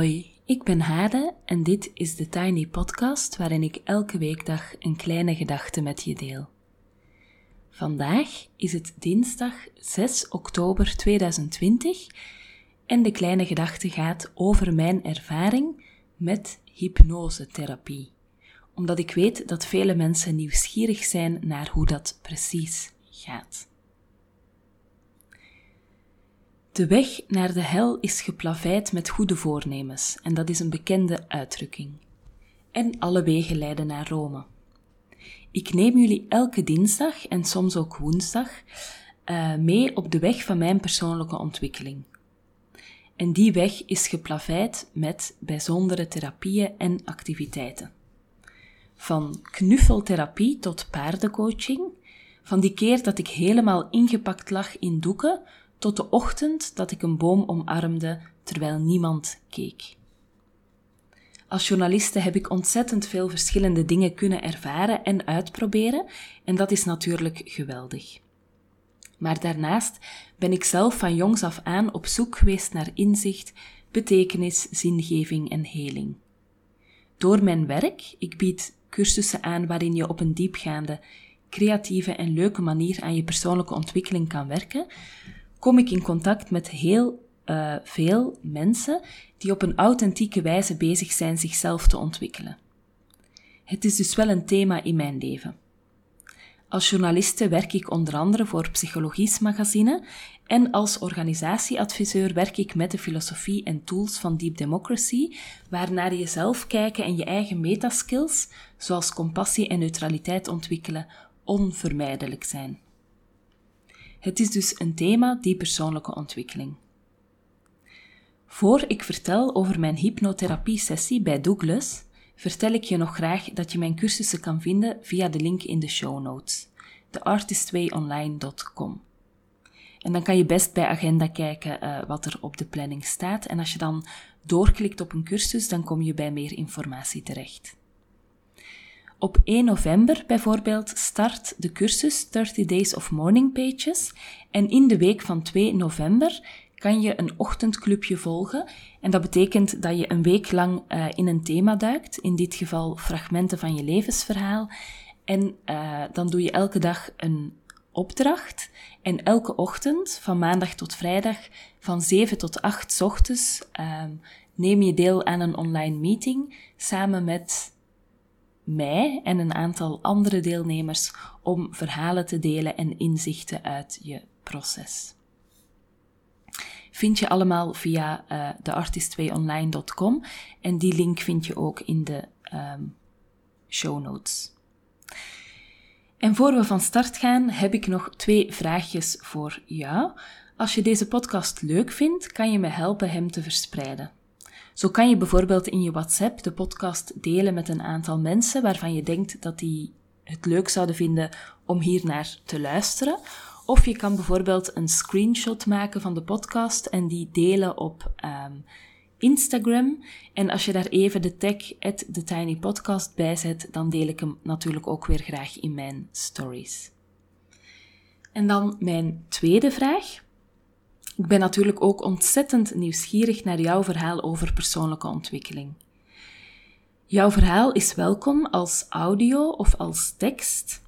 Hoi, ik ben Hade en dit is de Tiny Podcast waarin ik elke weekdag een kleine gedachte met je deel. Vandaag is het dinsdag 6 oktober 2020 en de kleine gedachte gaat over mijn ervaring met hypnosetherapie, omdat ik weet dat vele mensen nieuwsgierig zijn naar hoe dat precies gaat. De weg naar de hel is geplaveid met goede voornemens, en dat is een bekende uitdrukking. En alle wegen leiden naar Rome. Ik neem jullie elke dinsdag en soms ook woensdag uh, mee op de weg van mijn persoonlijke ontwikkeling. En die weg is geplaveid met bijzondere therapieën en activiteiten. Van knuffeltherapie tot paardencoaching, van die keer dat ik helemaal ingepakt lag in doeken, tot de ochtend dat ik een boom omarmde terwijl niemand keek. Als journaliste heb ik ontzettend veel verschillende dingen kunnen ervaren en uitproberen, en dat is natuurlijk geweldig. Maar daarnaast ben ik zelf van jongs af aan op zoek geweest naar inzicht, betekenis, zingeving en heling. Door mijn werk, ik bied cursussen aan waarin je op een diepgaande, creatieve en leuke manier aan je persoonlijke ontwikkeling kan werken, kom ik in contact met heel uh, veel mensen die op een authentieke wijze bezig zijn zichzelf te ontwikkelen. Het is dus wel een thema in mijn leven. Als journaliste werk ik onder andere voor Psychologisch Magazine en als organisatieadviseur werk ik met de filosofie en tools van Deep Democracy, waarnaar je zelf kijken en je eigen metaskills, zoals compassie en neutraliteit ontwikkelen, onvermijdelijk zijn. Het is dus een thema die persoonlijke ontwikkeling. Voor ik vertel over mijn hypnotherapie-sessie bij Douglas, vertel ik je nog graag dat je mijn cursussen kan vinden via de link in de show notes, theartistwayonline.com. En dan kan je best bij agenda kijken uh, wat er op de planning staat. En als je dan doorklikt op een cursus, dan kom je bij meer informatie terecht. Op 1 november bijvoorbeeld start de cursus 30 Days of Morning Pages en in de week van 2 november kan je een ochtendclubje volgen. En dat betekent dat je een week lang uh, in een thema duikt, in dit geval fragmenten van je levensverhaal. En uh, dan doe je elke dag een opdracht. En elke ochtend, van maandag tot vrijdag, van 7 tot 8 ochtends, uh, neem je deel aan een online meeting samen met mij en een aantal andere deelnemers om verhalen te delen en inzichten uit je proces. Vind je allemaal via uh, eh, theartist2online.com en die link vind je ook in de um, show notes. En voor we van start gaan, heb ik nog twee vraagjes voor jou. Als je deze podcast leuk vindt, kan je me helpen hem te verspreiden. Zo kan je bijvoorbeeld in je WhatsApp de podcast delen met een aantal mensen waarvan je denkt dat die het leuk zouden vinden om hier naar te luisteren. Of je kan bijvoorbeeld een screenshot maken van de podcast en die delen op um, Instagram. En als je daar even de tag at TheTinyPodcast bij zet, dan deel ik hem natuurlijk ook weer graag in mijn stories. En dan mijn tweede vraag. Ik ben natuurlijk ook ontzettend nieuwsgierig naar jouw verhaal over persoonlijke ontwikkeling. Jouw verhaal is welkom als audio of als tekst.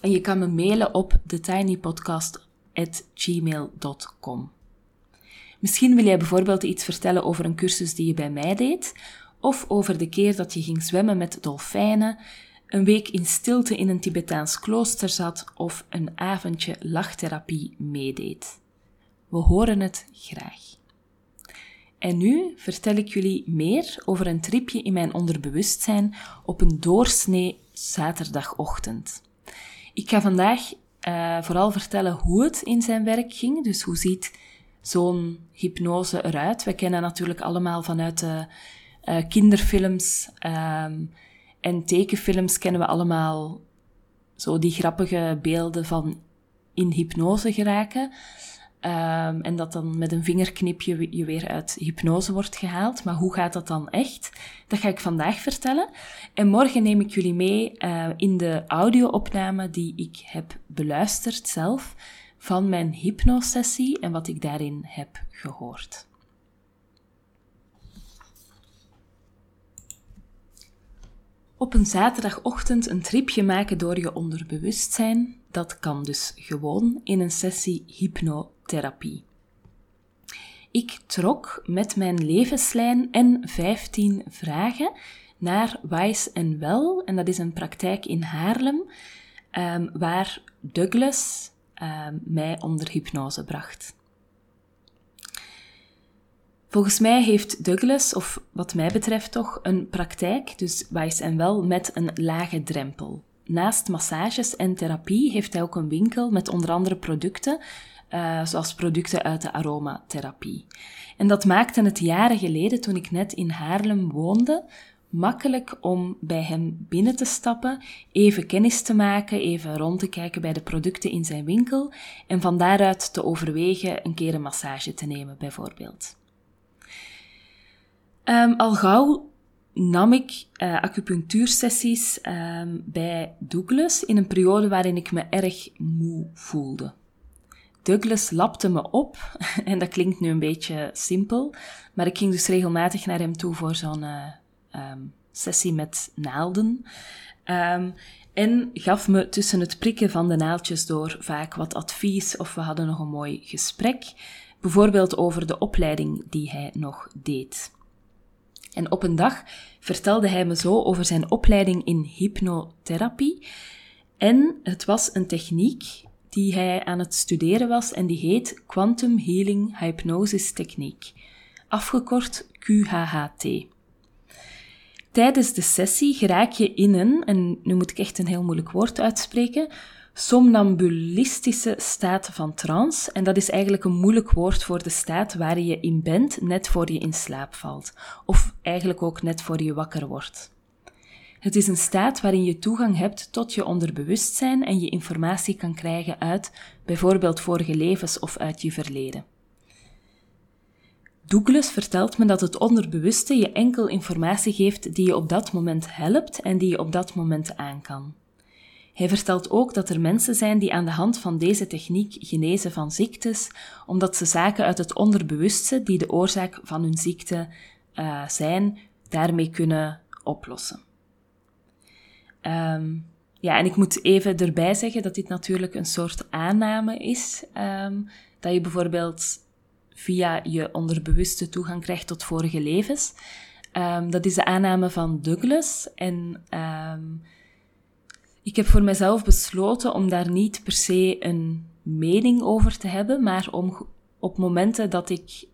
En je kan me mailen op thetinypodcast.gmail.com. Misschien wil jij bijvoorbeeld iets vertellen over een cursus die je bij mij deed, of over de keer dat je ging zwemmen met dolfijnen, een week in stilte in een Tibetaans klooster zat of een avondje lachtherapie meedeed. We horen het graag. En nu vertel ik jullie meer over een tripje in mijn onderbewustzijn op een doorsnee zaterdagochtend. Ik ga vandaag uh, vooral vertellen hoe het in zijn werk ging. Dus hoe ziet zo'n hypnose eruit? We kennen natuurlijk allemaal vanuit de uh, kinderfilms um, en tekenfilms kennen we allemaal zo die grappige beelden van in hypnose geraken. Ehm, en dat dan met een vingerknipje je weer uit hypnose wordt gehaald. Maar hoe gaat dat dan echt? Dat ga ik vandaag vertellen. En morgen neem ik jullie mee eh, in de audio-opname die ik heb beluisterd zelf van mijn hypnosessie en wat ik daarin heb gehoord. Op een zaterdagochtend een tripje maken door je onderbewustzijn, dat kan dus gewoon in een sessie hypno hypnotherapie. Ik trok met mijn levenslijn en 15 vragen naar Wise and Well, en dat is een praktijk in Haarlem, um, waar Douglas um, mij onder hypnose bracht. Volgens mij heeft Douglas, of wat mij betreft toch, een praktijk, dus Wise and Well, met een lage drempel. Naast massages en therapie heeft hij ook een winkel met onder andere producten, uh, zoals producten uit de aromatherapie. En dat maakte het jaren geleden, toen ik net in Haarlem woonde, makkelijk om bij hem binnen te stappen, even kennis te maken, even rond te kijken bij de producten in zijn winkel en van daaruit te overwegen een keer een massage te nemen, bijvoorbeeld. Um, al gauw nam ik uh, acupunctuursessies um, bij Douglas in een periode waarin ik me erg moe voelde. Douglas lapte me op, en dat klinkt nu een beetje simpel, maar ik ging dus regelmatig naar hem toe voor zo'n uh, um, sessie met naalden. Um, en gaf me tussen het prikken van de naaldjes door vaak wat advies of we hadden nog een mooi gesprek, bijvoorbeeld over de opleiding die hij nog deed. En op een dag vertelde hij me zo over zijn opleiding in hypnotherapie. En het was een techniek die hij aan het studeren was en die heet Quantum Healing Hypnosis Techniek, afgekort QHHT. Tijdens de sessie geraak je in een, en nu moet ik echt een heel moeilijk woord uitspreken, somnambulistische staat van trance. En dat is eigenlijk een moeilijk woord voor de staat waar je in bent net voor je in slaap valt. Of eigenlijk ook net voor je wakker wordt. Het is een staat waarin je toegang hebt tot je onderbewustzijn en je informatie kan krijgen uit bijvoorbeeld vorige levens of uit je verleden. Douglas vertelt me dat het onderbewuste je enkel informatie geeft die je op dat moment helpt en die je op dat moment aan kan. Hij vertelt ook dat er mensen zijn die aan de hand van deze techniek genezen van ziektes, omdat ze zaken uit het onderbewuste die de oorzaak van hun ziekte uh, zijn, daarmee kunnen oplossen. Um, ja, en ik moet even erbij zeggen dat dit natuurlijk een soort aanname is. Um, dat je bijvoorbeeld via je onderbewuste toegang krijgt tot vorige levens. Um, dat is de aanname van Douglas. En ik heb voor mezelf besloten om daar niet per se een mening over te hebben, maar om op momenten dat ik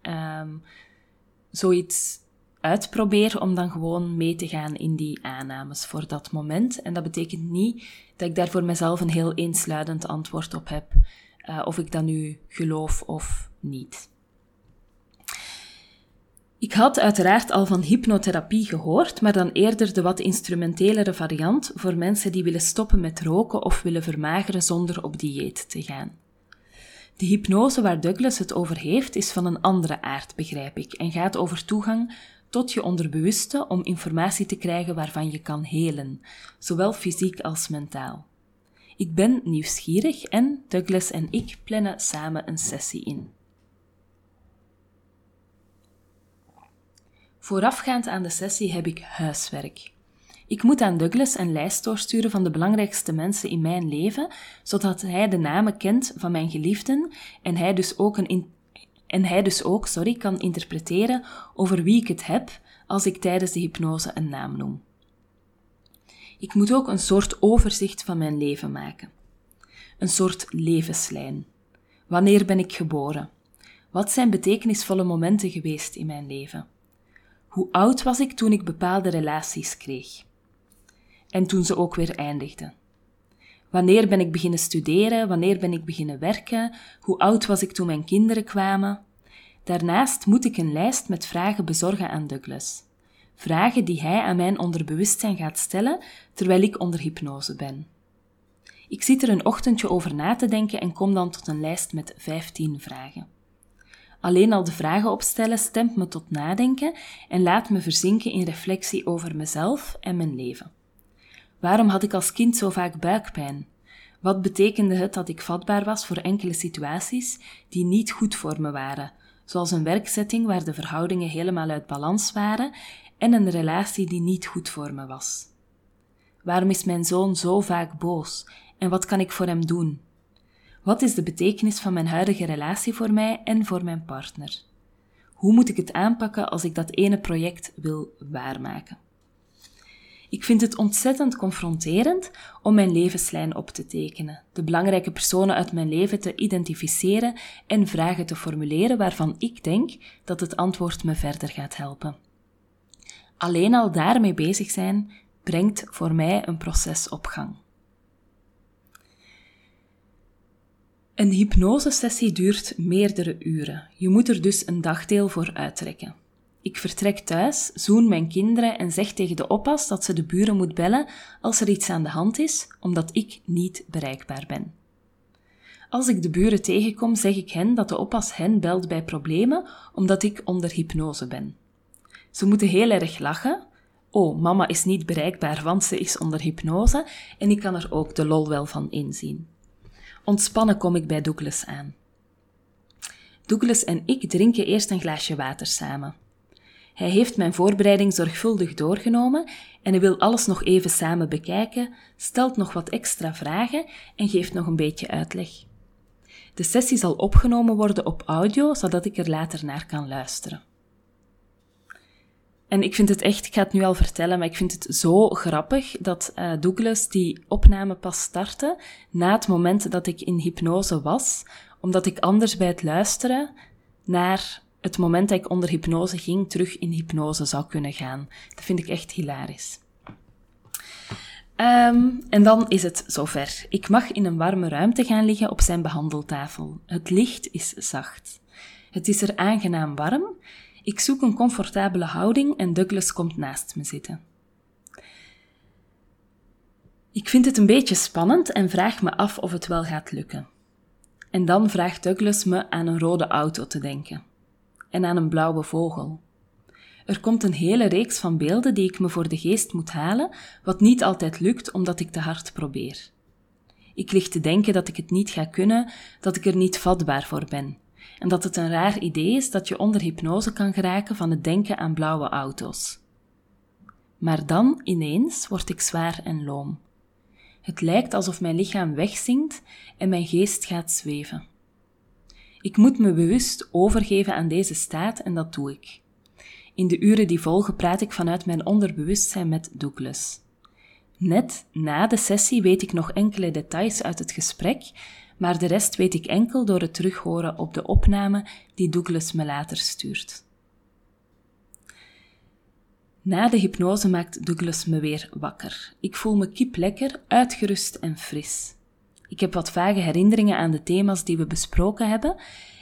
zoiets uitprobeer, om dan gewoon mee te gaan in die aannames voor dat moment. En dat betekent niet dat ik daar voor mezelf een heel eensluidend antwoord op heb, uh, of ik dat nu geloof of niet. Ik had uiteraard al van hypnotherapie gehoord, maar dan eerder de wat instrumentelere variant voor mensen die willen stoppen met roken of willen vermageren zonder op dieet te gaan. De hypnose waar Douglas het over heeft is van een andere aard, begrijp ik, en gaat over toegang tot je onderbewuste om informatie te krijgen waarvan je kan helen, zowel fysiek als mentaal. Ik ben nieuwsgierig en Douglas en ik plannen samen een sessie in. Voorafgaand aan de sessie heb ik huiswerk. Ik moet aan Douglas een lijst doorsturen van de belangrijkste mensen in mijn leven, zodat hij de namen kent van mijn geliefden en hij dus ook, een en hij dus ook sorry, kan interpreteren over wie ik het heb als ik tijdens de hypnose een naam noem. Ik moet ook een soort overzicht van mijn leven maken. Een soort levenslijn. Wanneer ben ik geboren? Wat zijn betekenisvolle momenten geweest in mijn leven? Hoe oud was ik toen ik bepaalde relaties kreeg? En toen ze ook weer eindigden. Wanneer ben ik beginnen studeren? Wanneer ben ik beginnen werken? Hoe oud was ik toen mijn kinderen kwamen? Daarnaast moet ik een lijst met vragen bezorgen aan Douglas. Vragen die hij aan mijn onderbewustzijn gaat stellen terwijl ik onder hypnose ben. Ik zit er een ochtendje over na te denken en kom dan tot een lijst met 15 vragen. Alleen al de vragen opstellen stemt me tot nadenken en laat me verzinken in reflectie over mezelf en mijn leven. Waarom had ik als kind zo vaak buikpijn? Wat betekende het dat ik vatbaar was voor enkele situaties die niet goed voor me waren, zoals een werkzetting waar de verhoudingen helemaal uit balans waren en een relatie die niet goed voor me was? Waarom is mijn zoon zo vaak boos? En wat kan ik voor hem doen? Wat is de betekenis van mijn huidige relatie voor mij en voor mijn partner? Hoe moet ik het aanpakken als ik dat ene project wil waarmaken? Ik vind het ontzettend confronterend om mijn levenslijn op te tekenen, de belangrijke personen uit mijn leven te identificeren en vragen te formuleren waarvan ik denk dat het antwoord me verder gaat helpen. Alleen al daarmee bezig zijn brengt voor mij een proces op gang. Een hypnosesessie duurt meerdere uren. Je moet er dus een dagdeel voor uittrekken. Ik vertrek thuis, zoen mijn kinderen en zeg tegen de oppas dat ze de buren moet bellen als er iets aan de hand is, omdat ik niet bereikbaar ben. Als ik de buren tegenkom, zeg ik hen dat de oppas hen belt bij problemen, omdat ik onder hypnose ben. Ze moeten heel erg lachen. Oh, mama is niet bereikbaar, want ze is onder hypnose en ik kan er ook de lol wel van inzien. Ontspannen kom ik bij Douglas aan. Douglas en ik drinken eerst een glaasje water samen. Hij heeft mijn voorbereiding zorgvuldig doorgenomen en hij wil alles nog even samen bekijken, stelt nog wat extra vragen en geeft nog een beetje uitleg. De sessie zal opgenomen worden op audio, zodat ik er later naar kan luisteren. En ik vind het echt, ik ga het nu al vertellen, maar ik vind het zo grappig dat uh, Douglas die opname pas startte na het moment dat ik in hypnose was, omdat ik anders bij het luisteren naar het moment dat ik onder hypnose ging, terug in hypnose zou kunnen gaan. Dat vind ik echt hilarisch. Um, en dan is het zover. Ik mag in een warme ruimte gaan liggen op zijn behandeltafel. Het licht is zacht. Het is er aangenaam warm. Ik zoek een comfortabele houding en Douglas komt naast me zitten. Ik vind het een beetje spannend en vraag me af of het wel gaat lukken. En dan vraagt Douglas me aan een rode auto te denken en aan een blauwe vogel. Er komt een hele reeks van beelden die ik me voor de geest moet halen, wat niet altijd lukt omdat ik te hard probeer. Ik lig te denken dat ik het niet ga kunnen, dat ik er niet vatbaar voor ben, en dat het een raar idee is dat je onder hypnose kan geraken van het denken aan blauwe auto's. Maar dan ineens word ik zwaar en loom. Het lijkt alsof mijn lichaam wegzinkt en mijn geest gaat zweven. Ik moet me bewust overgeven aan deze staat en dat doe ik. In de uren die volgen praat ik vanuit mijn onderbewustzijn met Douglas. Net na de sessie weet ik nog enkele details uit het gesprek, maar de rest weet ik enkel door het terughoren op de opname die Douglas me later stuurt. Na de hypnose maakt Douglas me weer wakker. Ik voel me kiplekker, uitgerust en fris. Ik heb wat vage herinneringen aan de thema's die we besproken hebben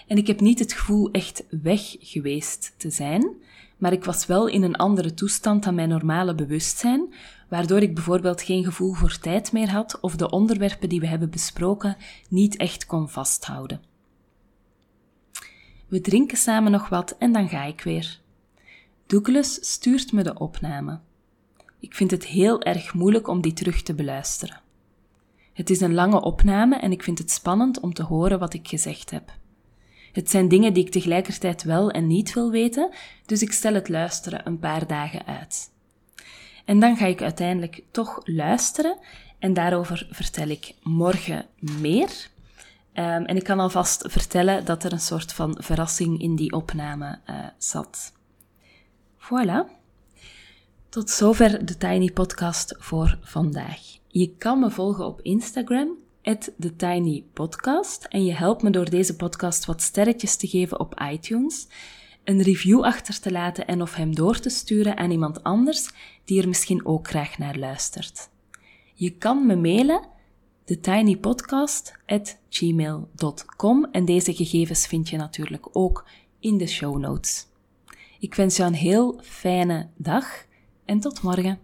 en ik heb niet het gevoel echt weg geweest te zijn, maar ik was wel in een andere toestand dan mijn normale bewustzijn, waardoor ik bijvoorbeeld geen gevoel voor tijd meer had of de onderwerpen die we hebben besproken niet echt kon vasthouden. We drinken samen nog wat en dan ga ik weer. Douglas stuurt me de opname. Ik vind het heel erg moeilijk om die terug te beluisteren. Het is een lange opname en ik vind het spannend om te horen wat ik gezegd heb. Het zijn dingen die ik tegelijkertijd wel en niet wil weten, dus ik stel het luisteren een paar dagen uit. En dan ga ik uiteindelijk toch luisteren en daarover vertel ik morgen meer. Um, en ik kan alvast vertellen dat er een soort van verrassing in die opname uh, zat. Voilà. Tot zover de Tiny Podcast voor vandaag. Je kan me volgen op Instagram, TheTinyPodcast. En je helpt me door deze podcast wat sterretjes te geven op iTunes, een review achter te laten en of hem door te sturen aan iemand anders die er misschien ook graag naar luistert. Je kan me mailen thetinypodcast.gmail.com en deze gegevens vind je natuurlijk ook in de show notes. Ik wens jou een heel fijne dag en tot morgen.